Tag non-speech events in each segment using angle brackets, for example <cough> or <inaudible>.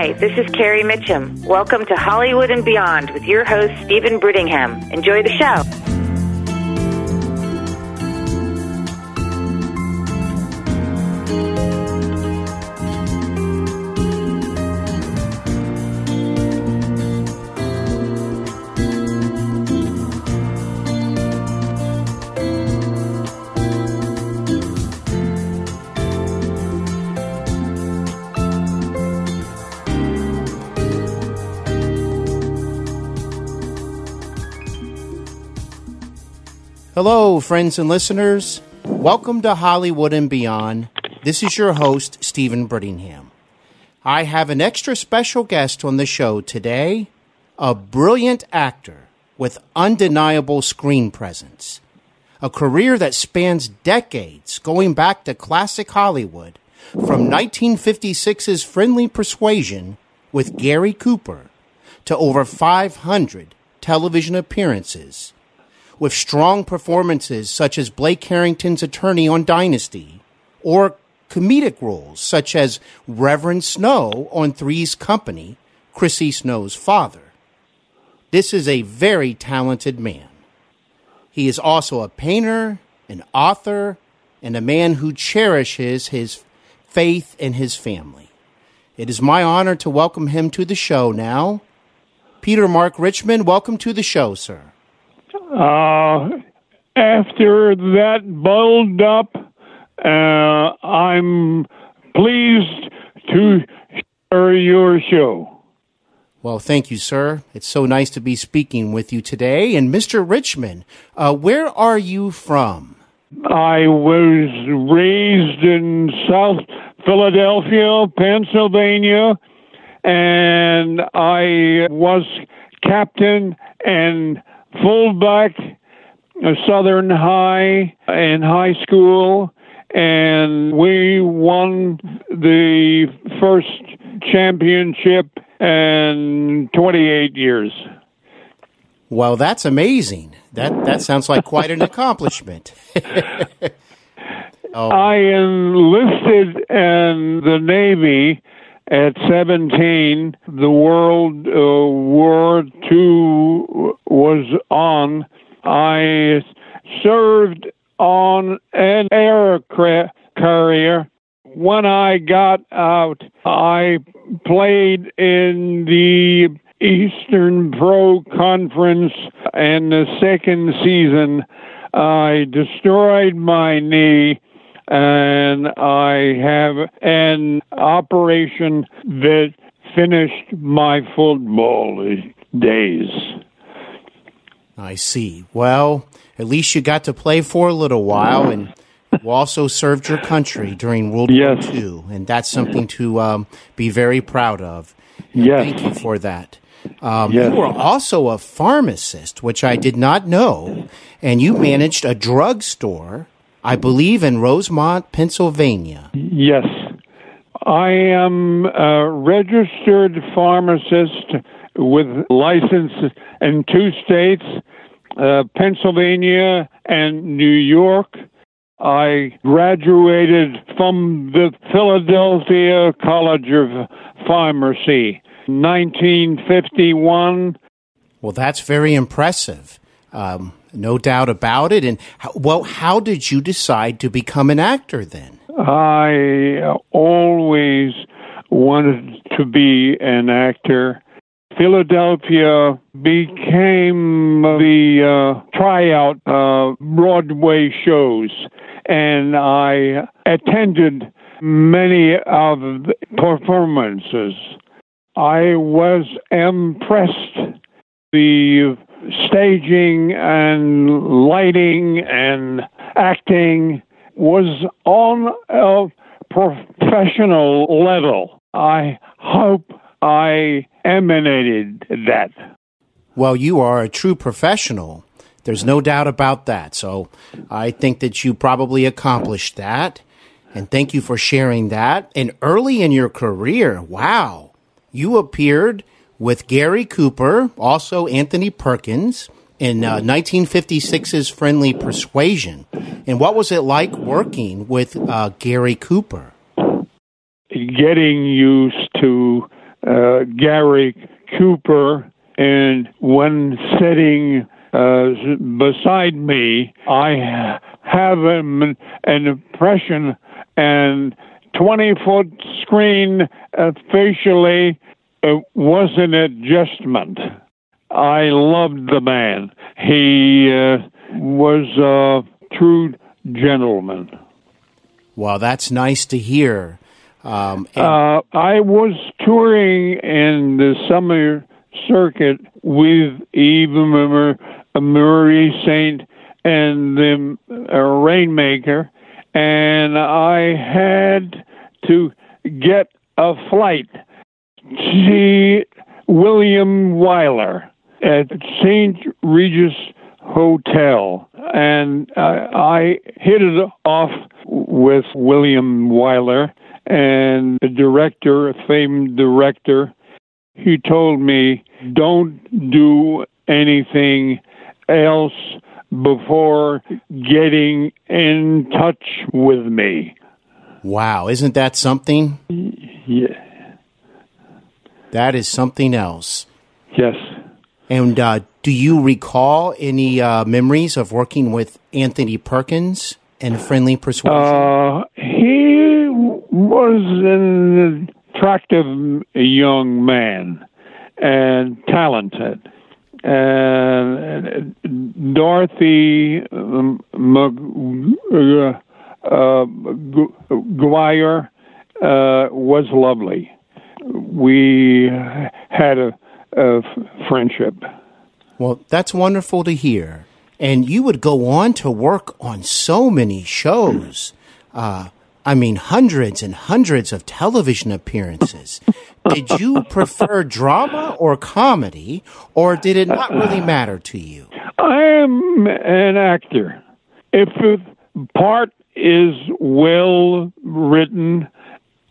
Hi, this is Carrie Mitchum. Welcome to Hollywood and Beyond with your host, Steven Brittingham. Enjoy the show. Hello, friends and listeners. Welcome to Hollywood and Beyond. This is your host, Steven Brittingham. I have an extra special guest on the show today a brilliant actor with undeniable screen presence, a career that spans decades, going back to classic Hollywood, from 1956's Friendly Persuasion with Gary Cooper to over 500 television appearances with strong performances such as Blake Carrington's attorney on Dynasty, or comedic roles such as Reverend Snow on Three's Company, Chrissy Snow's father. This is a very talented man. He is also a painter, an author, and a man who cherishes his faith in his family. It is my honor to welcome him to the show now. Peter Mark Richman, welcome to the show, sir. Uh, after that build up, uh, I'm pleased to share your show. Well, thank you, sir. It's so nice to be speaking with you today. And Mr. Richman, uh, where are you from? I was raised in South Philadelphia, Pennsylvania, and I was captain and fullback, Southern High in high school, and we won the first championship in 28 years. Well, that's amazing. That that sounds like quite an <laughs> accomplishment. <laughs> oh. I enlisted in the Navy at 17, the World uh, War II was on. I served on an aircraft carrier. When I got out, I played in the Eastern Pro Conference and the second season. I destroyed my knee and I have an operation that finished my football days. I see. Well, at least you got to play for a little while, and you also served your country during World yes. War II, and that's something to um, be very proud of. And yes. Thank you for that. Um, yes. You were also a pharmacist, which I did not know, and you managed a drugstore I believe in Rosemont, Pennsylvania. Yes. I am a registered pharmacist with license in two states, uh, Pennsylvania and New York. I graduated from the Philadelphia College of Pharmacy, 1951. Well, that's very impressive. Um, no doubt about it. And how, well, how did you decide to become an actor then? I always wanted to be an actor. Philadelphia became the uh, tryout uh, Broadway shows, and I attended many of the performances. I was impressed. The staging and lighting and acting was on a professional level. I hope I emanated that. Well, you are a true professional. There's no doubt about that. So I think that you probably accomplished that. And thank you for sharing that. And early in your career, wow, you appeared with Gary Cooper, also Anthony Perkins, in uh, 1956's Friendly Persuasion. And what was it like working with uh, Gary Cooper? Getting used to uh, Gary Cooper, and when sitting uh, beside me, I have an, an impression and 20 foot screen uh, facially uh, was an adjustment. I loved the man. He uh, was a true gentleman. Well, that's nice to hear. Um, uh, I was touring in the summer circuit with Eva Marie Saint and the uh, Rainmaker, and I had to get a flight to see William Wyler at St. Regis Hotel, and I hit it off with William Wyler and the director, a famed director. He told me, "Don't do anything else before getting in touch with me." Wow, isn't that something? Yeah. That is something else. Yes. And uh, do you recall any uh, memories of working with Anthony Perkins and Friendly Persuasion? Uh, he was an attractive young man and talented. And Dorothy um, uh, uh, uh, was lovely. We had a of friendship. Well, that's wonderful to hear. And you would go on to work on so many shows. Uh, I mean, hundreds and hundreds of television appearances. Did you prefer drama or comedy, or did it not really uh-uh. matter to you? I am an actor. If the part is well written,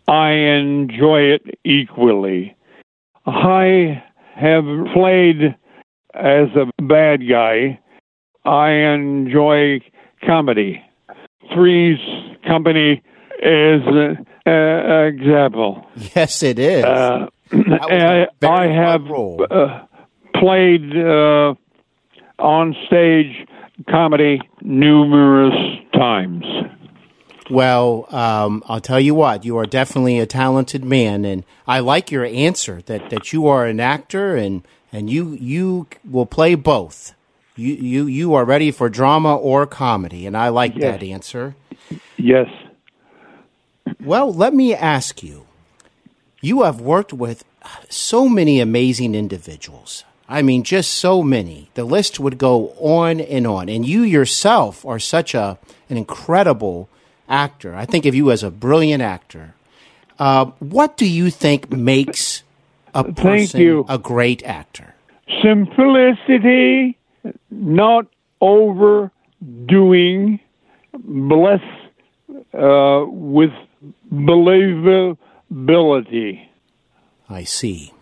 I enjoy it equally. I have played as a bad guy. I enjoy comedy. Three's Company is an example. Yes, it is. Uh, I, I, have uh, played uh, on stage comedy numerous times. Well, um, I'll tell you what, you are definitely a talented man, and I like your answer that, that you are an actor and, and you you will play both. You you you are ready for drama or comedy, and I like yes. that answer. Yes. Well, let me ask you. You have worked with so many amazing individuals. I mean, just so many. The list would go on and on. And you yourself are such a an incredible actor. I think of you as a brilliant actor. Uh, what do you think makes a person a great actor? Simplicity, not overdoing, bless uh, with believability. I see.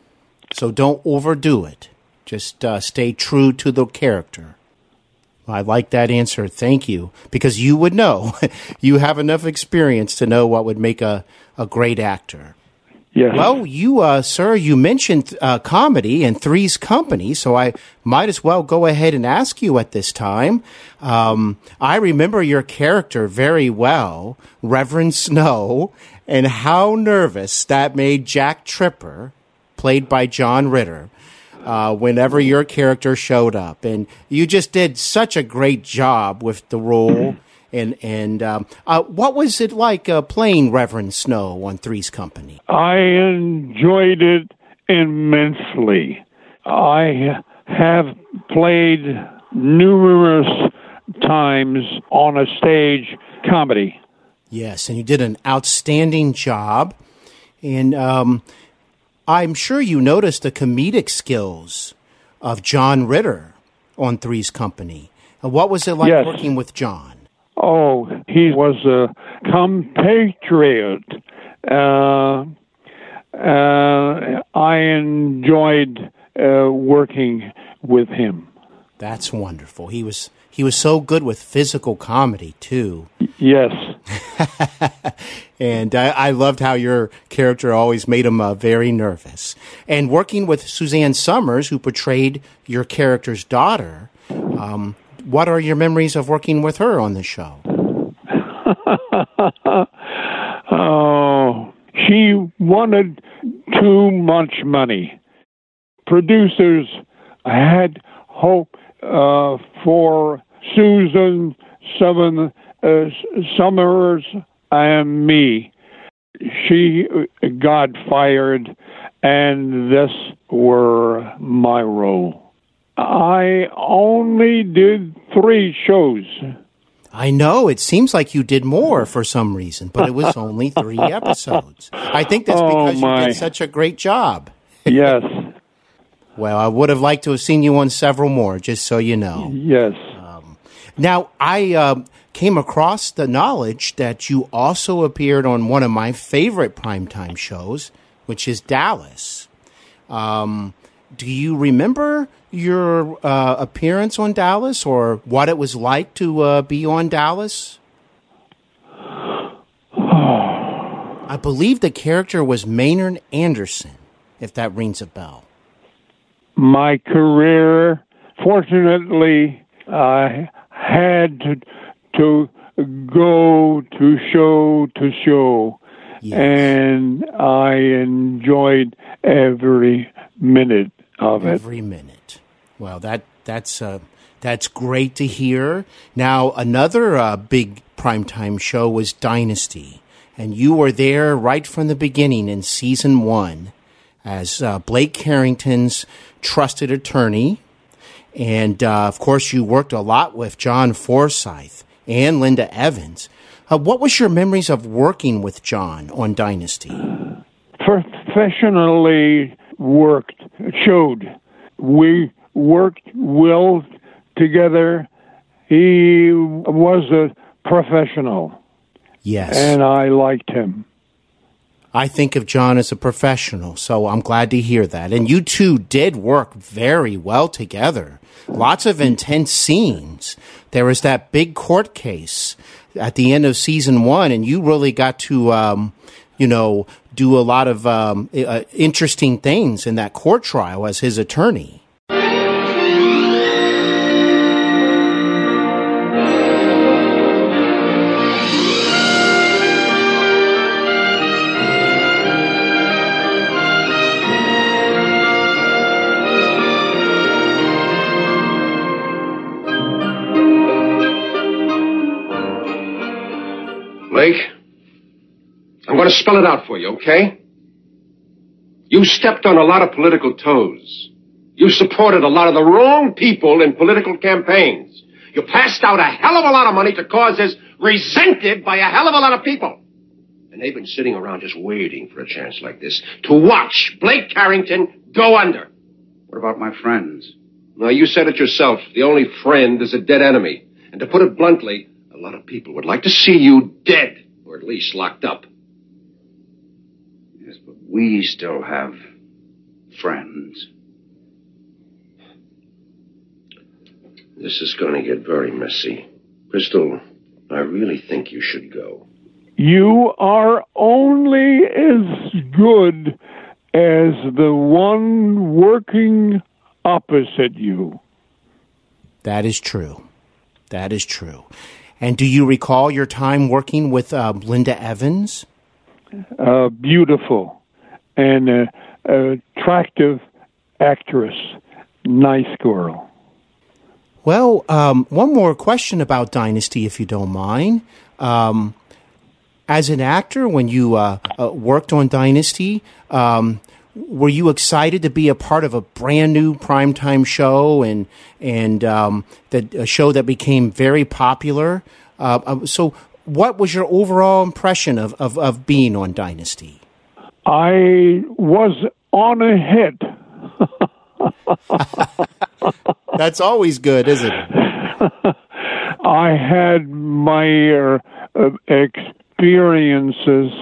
So don't overdo it. Just uh, stay true to the character. I like that answer. Thank you. Because you would know. <laughs> you have enough experience to know what would make a, a great actor. Yes. Well, you, uh, sir, you mentioned uh, comedy and Three's Company, so I might as well go ahead and ask you at this time. Um, I remember your character very well, Reverend Snow, and how nervous that made Jack Tripper, played by John Ritter uh, whenever your character showed up, and you just did such a great job with the role. And and um, uh, what was it like uh, playing Reverend Snow on Three's Company? I enjoyed it immensely. I have played numerous times on a stage comedy. Yes, and you did an outstanding job. And um, I'm sure you noticed the comedic skills of John Ritter on Three's Company. Uh, what was it like yes. working with John? Oh, he was a compatriot. Uh, uh, I enjoyed uh, working with him. That's wonderful. He was He was so good with physical comedy too. Yes. <laughs> and I, I, loved how your character always made him uh, very nervous. And working with Suzanne Somers, who portrayed your character's daughter, um, what are your memories of working with her on the show? <laughs> oh, she wanted too much money. Producers had hope uh, for Susan Seven uh, Somers and me. She got fired, and this were my role. I only did three shows. I know. It seems like you did more for some reason, but it was only three <laughs> episodes. I think that's oh, because my. you did such a great job. Yes. <laughs> well, I would have liked to have seen you on several more, just so you know. Yes. Um, now, I uh, came across the knowledge that you also appeared on one of my favorite primetime shows, which is Dallas. Um, do you remember your uh, appearance on Dallas or what it was like to uh, be on Dallas? I believe the character was Maynard Anderson, if that rings a bell. My career, fortunately, I had to, to go to show to show, yes. and I enjoyed every minute of every it. Every minute. Well, that that's uh, that's great to hear. Now, another uh, big primetime show was Dynasty, and you were there right from the beginning in season one as uh, Blake Carrington's trusted attorney. And uh, of course, you worked a lot with John Forsythe and Linda Evans. Uh, what was your memories of working with John on Dynasty? Professionally worked, showed. We worked well together. He was a professional. Yes. And I liked him. I think of John as a professional, so I'm glad to hear that. And you two did work very well together. Lots of intense scenes. There was that big court case at the end of season one, and you really got to, um, you know, do a lot of um, uh, interesting things in that court trial as his attorney. Blake, I'm going to spell it out for you, okay? You stepped on a lot of political toes. You supported a lot of the wrong people in political campaigns. You passed out a hell of a lot of money to causes resented by a hell of a lot of people. And they've been sitting around just waiting for a chance like this to watch Blake Carrington go under. What about my friends? Now, you said it yourself. The only friend is a dead enemy. And to put it bluntly, a lot of people would like to see you dead, or at least locked up. Yes, but we still have friends. This is going to get very messy. Crystal, I really think you should go. You are only as good as the one working opposite you. That is true. That is true. And do you recall your time working with uh, Linda Evans? Uh, beautiful and uh, attractive actress, nice girl. Well, um, one more question about Dynasty, if you don't mind. Um, as an actor, when you uh, uh, worked on Dynasty, um, were you excited to be a part of a brand new primetime show and and um, that a show that became very popular? Uh, uh, so, what was your overall impression of, of, of being on Dynasty? I was on a hit. <laughs> That's always good, isn't it? <laughs> I had my uh, experiences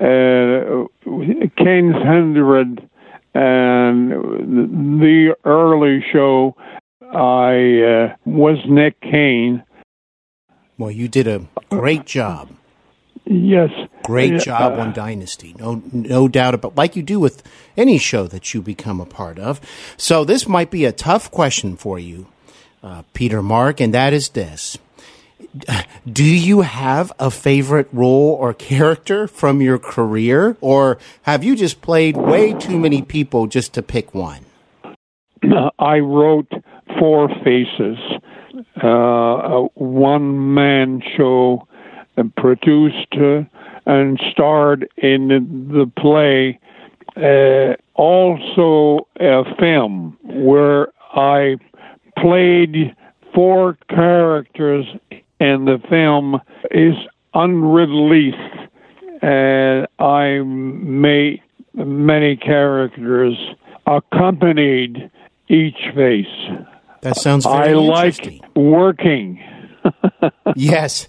uh, Cain's Hundred and the early show. I uh, was Nick Cain. Well, you did a great job. Yes. Great Uh, job on Dynasty. No, no doubt about. Like you do with any show that you become a part of. So this might be a tough question for you, uh, Peter Mark, and that is this: Do you have a favorite role or character from your career, or have you just played way too many people just to pick one? I wrote Four Faces, uh, a one man show uh, produced uh, and starred in the play. Uh, also, a film where I played four characters, and the film is unreleased. And I made many characters accompanied each face. That sounds I interesting. working. Yes,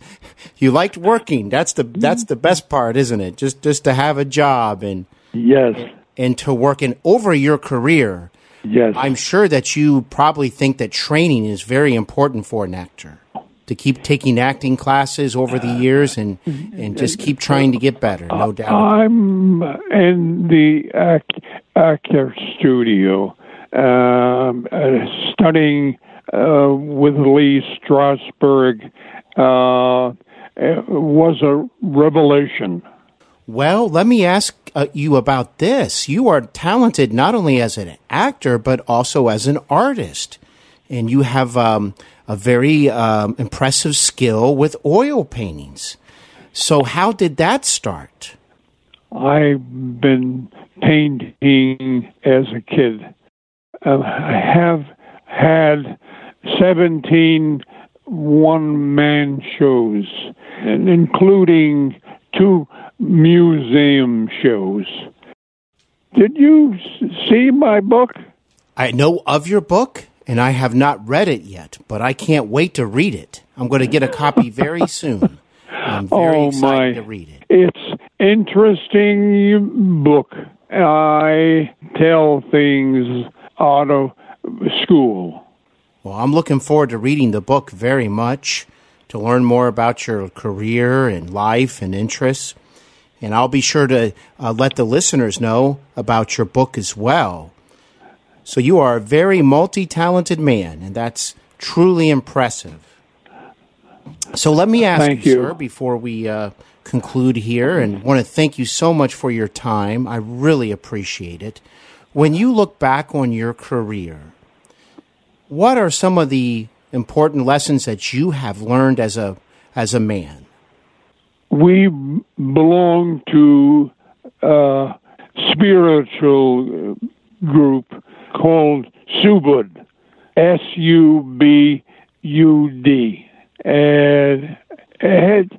you liked working. That's the that's the best part, isn't it? Just just to have a job and Yes, and to work. And over your career, yes. I'm sure that you probably think that training is very important for an actor. To keep taking acting classes over the years and and just keep trying to get better. No doubt. I'm in the act, actor studio, um, uh, studying uh, with Lee Strasberg. Uh, was a revelation. Well, let me ask uh, you about this. You are talented not only as an actor, but also as an artist. And you have um, a very um, impressive skill with oil paintings. So, how did that start? I've been painting as a kid. Uh, I have had 17 one man shows, including two museum shows. Did you see my book? I know of your book, and I have not read it yet, but I can't wait to read it. I'm going to get a copy very <laughs> soon. I'm very oh excited my! to read it. It's interesting book. I tell things out of school. Well, I'm looking forward to reading the book very much to learn more about your career and life and interests. And I'll be sure to uh, let the listeners know about your book as well. So you are a very multi talented man, and that's truly impressive. So let me ask you, you. sir, before we uh, conclude here, and want to thank you so much for your time. I really appreciate it. When you look back on your career, what are some of the important lessons that you have learned as a as a man? we belong to a spiritual group called Subud, S U B U D, and it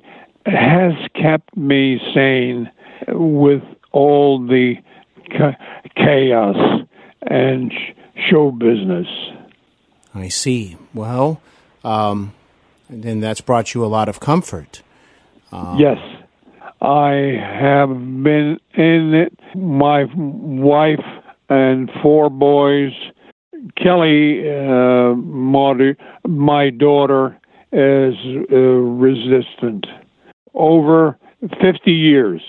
has kept me sane with all the chaos and show business. I see. Well, um, and that's brought you a lot of comfort. Yes, I have been in it. My wife and four boys. Kelly, uh, my daughter, is uh, resistant. Over 50 years.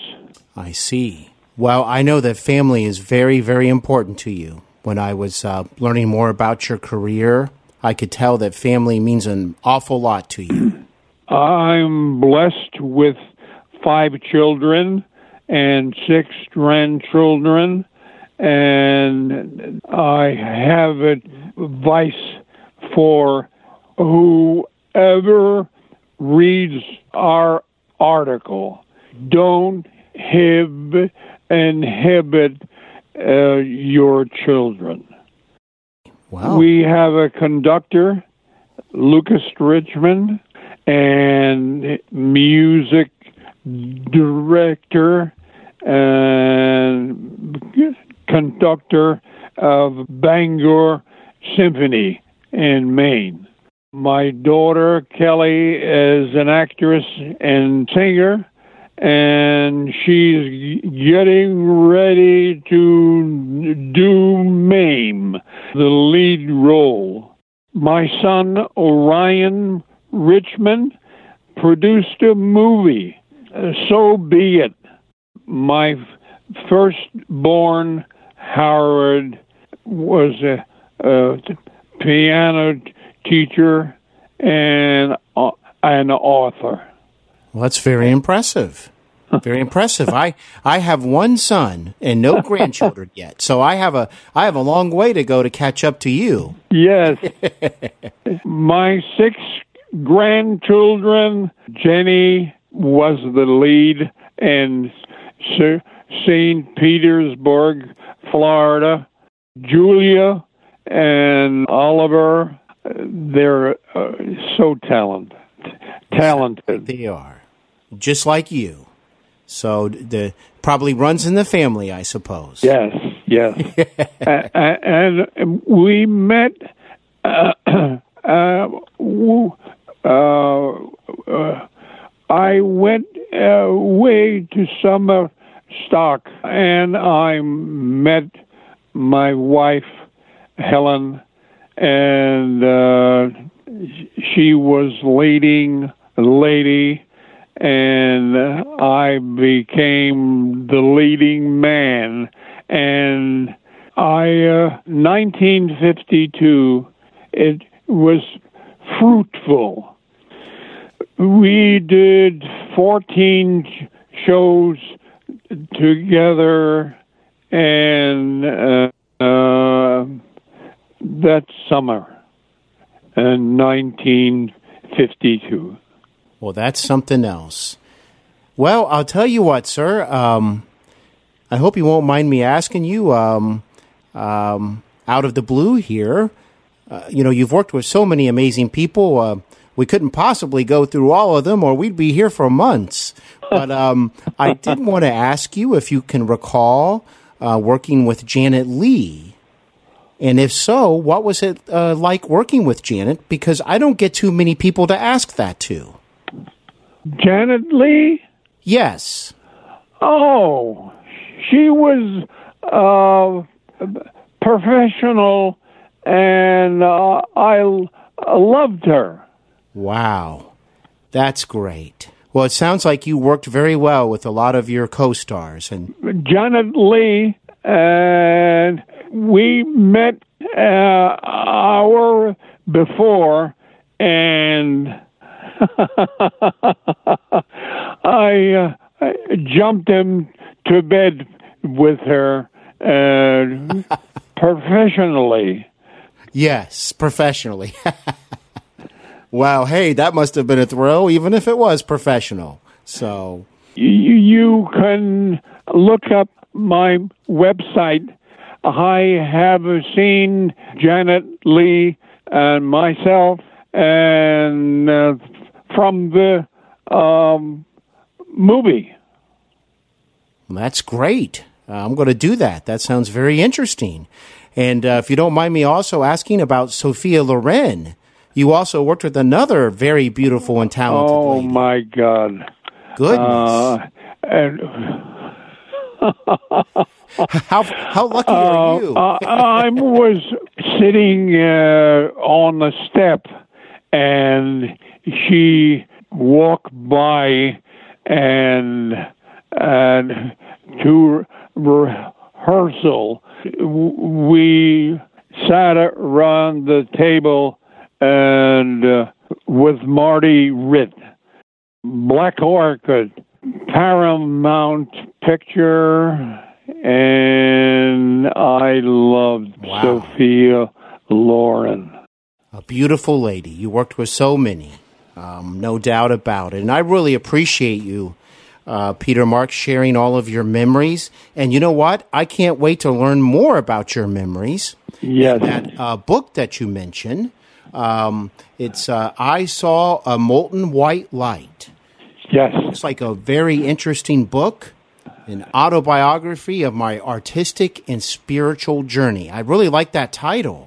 I see. Well, I know that family is very, very important to you. When I was uh, learning more about your career, I could tell that family means an awful lot to you. <clears throat> I'm blessed with five children and six grandchildren, and I have advice for whoever reads our article. Don't hib- inhibit uh, your children. Wow. We have a conductor, Lucas Richman, and music director and conductor of Bangor Symphony in Maine. My daughter Kelly is an actress and singer, and she's getting ready to do Mame, the lead role. my son Orion Richman produced a movie. Uh, so be it. My firstborn Howard was a, a piano teacher and an author. Well, that's very impressive. Very impressive. I I have one son and no grandchildren yet, so I have a I have a long way to go to catch up to you. Yes. <laughs> My six grandchildren, Jenny was the lead in St. Petersburg, Florida. Julia and Oliver, they're uh, so talented. Talented. They are. Just like you. So the probably runs in the family, I suppose. Yes, yes. <laughs> and, and, we met. Uh, <clears throat> uh, uh, I went away to summer stock, and I met my wife Helen, and uh, she was leading lady and I became the leading man. And I, uh, 1952, it was fruitful. We did 14 shows together, and uh, uh, that summer in 1952. Well, that's something else. Well, I'll tell you what, sir. Um, I hope you won't mind me asking you, um, um, out of the blue here. Uh, you know, you've worked with so many amazing people. Uh, we couldn't possibly go through all of them, or we'd be here for months. But um, I did want to ask you if you can recall uh, working with Janet Leigh. And if so, what was it uh, like working with Janet? Because I don't get too many people to ask that to. Janet Leigh? Yes. Oh, she was uh, professional, and uh, I loved her. Wow, that's great. Well, it sounds like you worked very well with a lot of your co-stars and Janet Leigh, and we met uh, hour before, and <laughs> I, uh, I jumped him to bed with her uh, <laughs> professionally. Yes, professionally. <laughs> wow, hey, that must have been a thrill, even if it was professional. So you, you can look up my website. I have seen Janet Leigh and myself and uh, from the um, movie. That's great. Uh, I'm going to do that. That sounds very interesting. And uh, if you don't mind me also asking about Sophia Loren, you also worked with another very beautiful and talented oh, lady. my God. Goodness. Uh, and <laughs> how how lucky are you? uh, I was sitting uh, on the step, and she walked by and and to rehearsal we sat around the table and uh, with Marty Ritt, Black Orchid, Paramount Picture, and I loved Wow. Sophia Loren. a beautiful lady. You worked with so many, um, no doubt about it. And I really appreciate you, uh, Peter Mark, sharing all of your memories. And you know what? I can't wait to learn more about your memories. Yes. That uh, book that you mentioned, um, it's uh, I Saw a Molten White Light. Yes. It's like a very interesting book, an autobiography of my artistic and spiritual journey. I really like that title.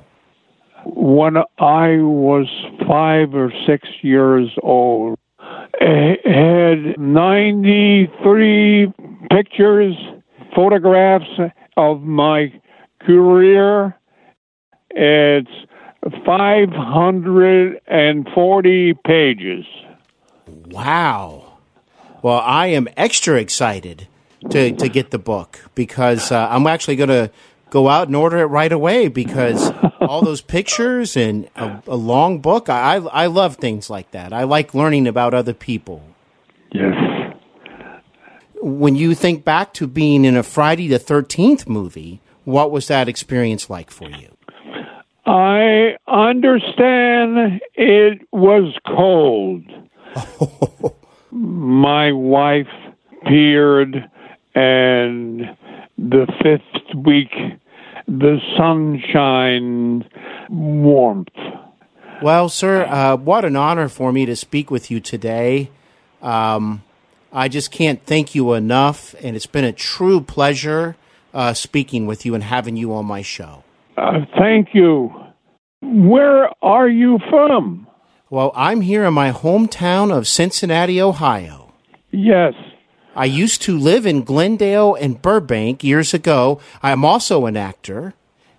When I was five or six years old, I had 93 pictures, photographs of my career. It's 540 pages. Wow. Well, I am extra excited to, to get the book because uh, I'm actually going to go out and order it right away because <laughs> all those pictures and a, a long book, I, I love things like that. I like learning about other people. Yes. When you think back to being in a Friday the 13th movie, what was that experience like for you? I understand it was cold. <laughs> My wife peered, and the fifth week, the sunshine warmth. Well, sir, uh, what an honor for me to speak with you today. Um, I just can't thank you enough, and it's been a true pleasure uh, speaking with you and having you on my show. Uh, thank you. Where are you from? Well, I'm here in my hometown of Cincinnati, Ohio. Yes. I used to live in Glendale and Burbank years ago. I'm also an actor,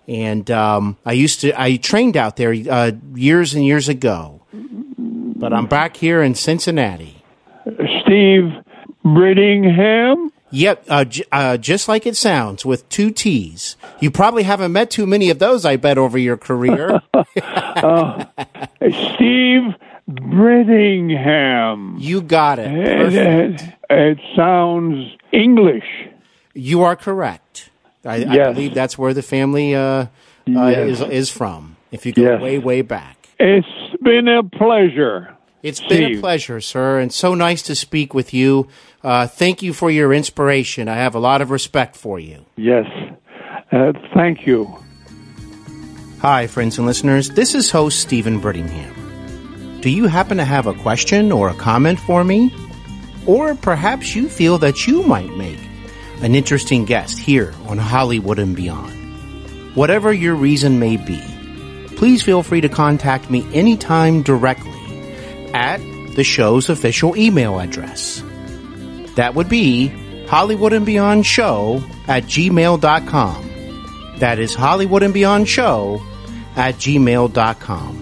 and um, I used to I trained out there uh, years and years ago. But I'm back here in Cincinnati. Steve Brittingham? Yep, uh, j- uh, just like it sounds, with two T's. You probably haven't met too many of those, I bet, over your career. <laughs> <laughs> Steve Brittingham. you got it. It, it, it sounds English. You are correct. I, I believe that's where the family uh, uh, Yes. is is from. If you go Yes. way way back, It's been a pleasure. it's been a pleasure, sir, and so nice to speak with you. Uh, thank you for your inspiration. I have a lot of respect for you. Yes. Uh, thank you. Hi, friends and listeners. This is host Steven Brittingham. Do you happen to have a question or a comment for me? Or perhaps you feel that you might make an interesting guest here on Hollywood and Beyond. Whatever your reason may be, please feel free to contact me anytime directly at the show's official email address. That would be Hollywood and Beyond Show at gmail.com. That is Hollywood and Beyond Show at gmail.com.